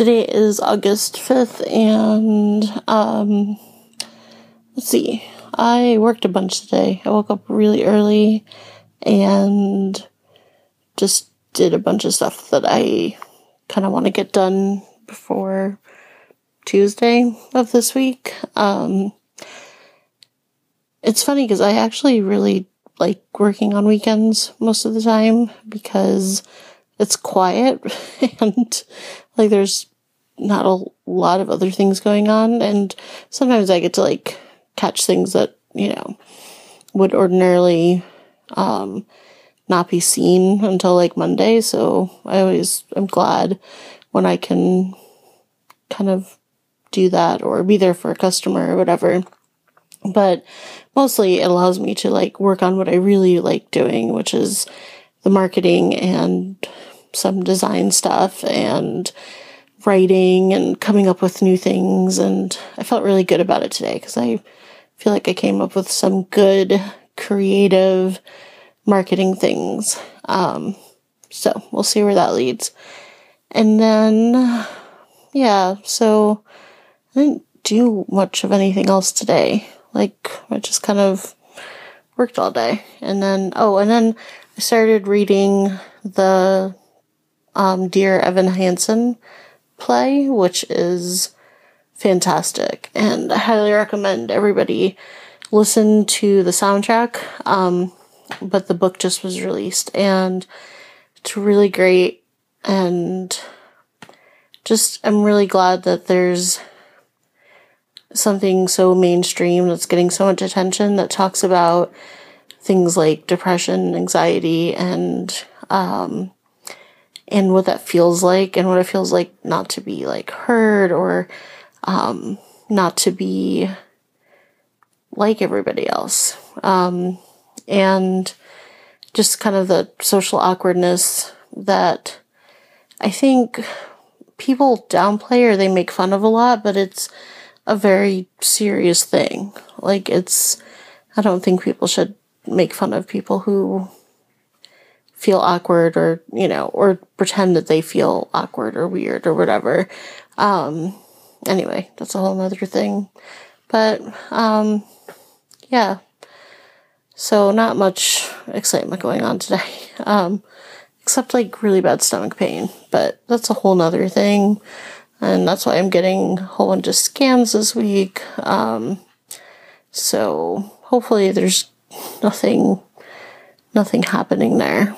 today is August 5th, and um, let's see. I worked a bunch today. I woke up really early and just did a bunch of stuff that I kind of want to get done before Tuesday of this week. Um, it's funny because I actually really like working on weekends most of the time because it's quiet and like there's not a lot of other things going on and sometimes I get to like catch things that, you know, would ordinarily um not be seen until like Monday, so I always I'm glad when I can kind of do that or be there for a customer or whatever. But mostly it allows me to like work on what I really like doing, which is the marketing and some design stuff and writing and coming up with new things. And I felt really good about it today because I feel like I came up with some good creative marketing things. Um, so we'll see where that leads. And then, yeah, so I didn't do much of anything else today. Like, I just kind of worked all day. And then, oh, and then I started reading the um, Dear Evan Hansen play, which is fantastic. And I highly recommend everybody listen to the soundtrack. Um, but the book just was released and it's really great. And just, I'm really glad that there's something so mainstream that's getting so much attention that talks about things like depression, anxiety, and um, and what that feels like, and what it feels like not to be like heard or um, not to be like everybody else, um, and just kind of the social awkwardness that I think people downplay or they make fun of a lot, but it's a very serious thing. Like, it's, I don't think people should make fun of people who feel awkward or, you know, or pretend that they feel awkward or weird or whatever. Um, anyway, that's a whole nother thing. But, um, yeah. So, not much excitement going on today. Um, except like really bad stomach pain, but that's a whole nother thing and that's why I'm getting a whole bunch of scans this week. Um, so hopefully there's nothing, nothing happening there.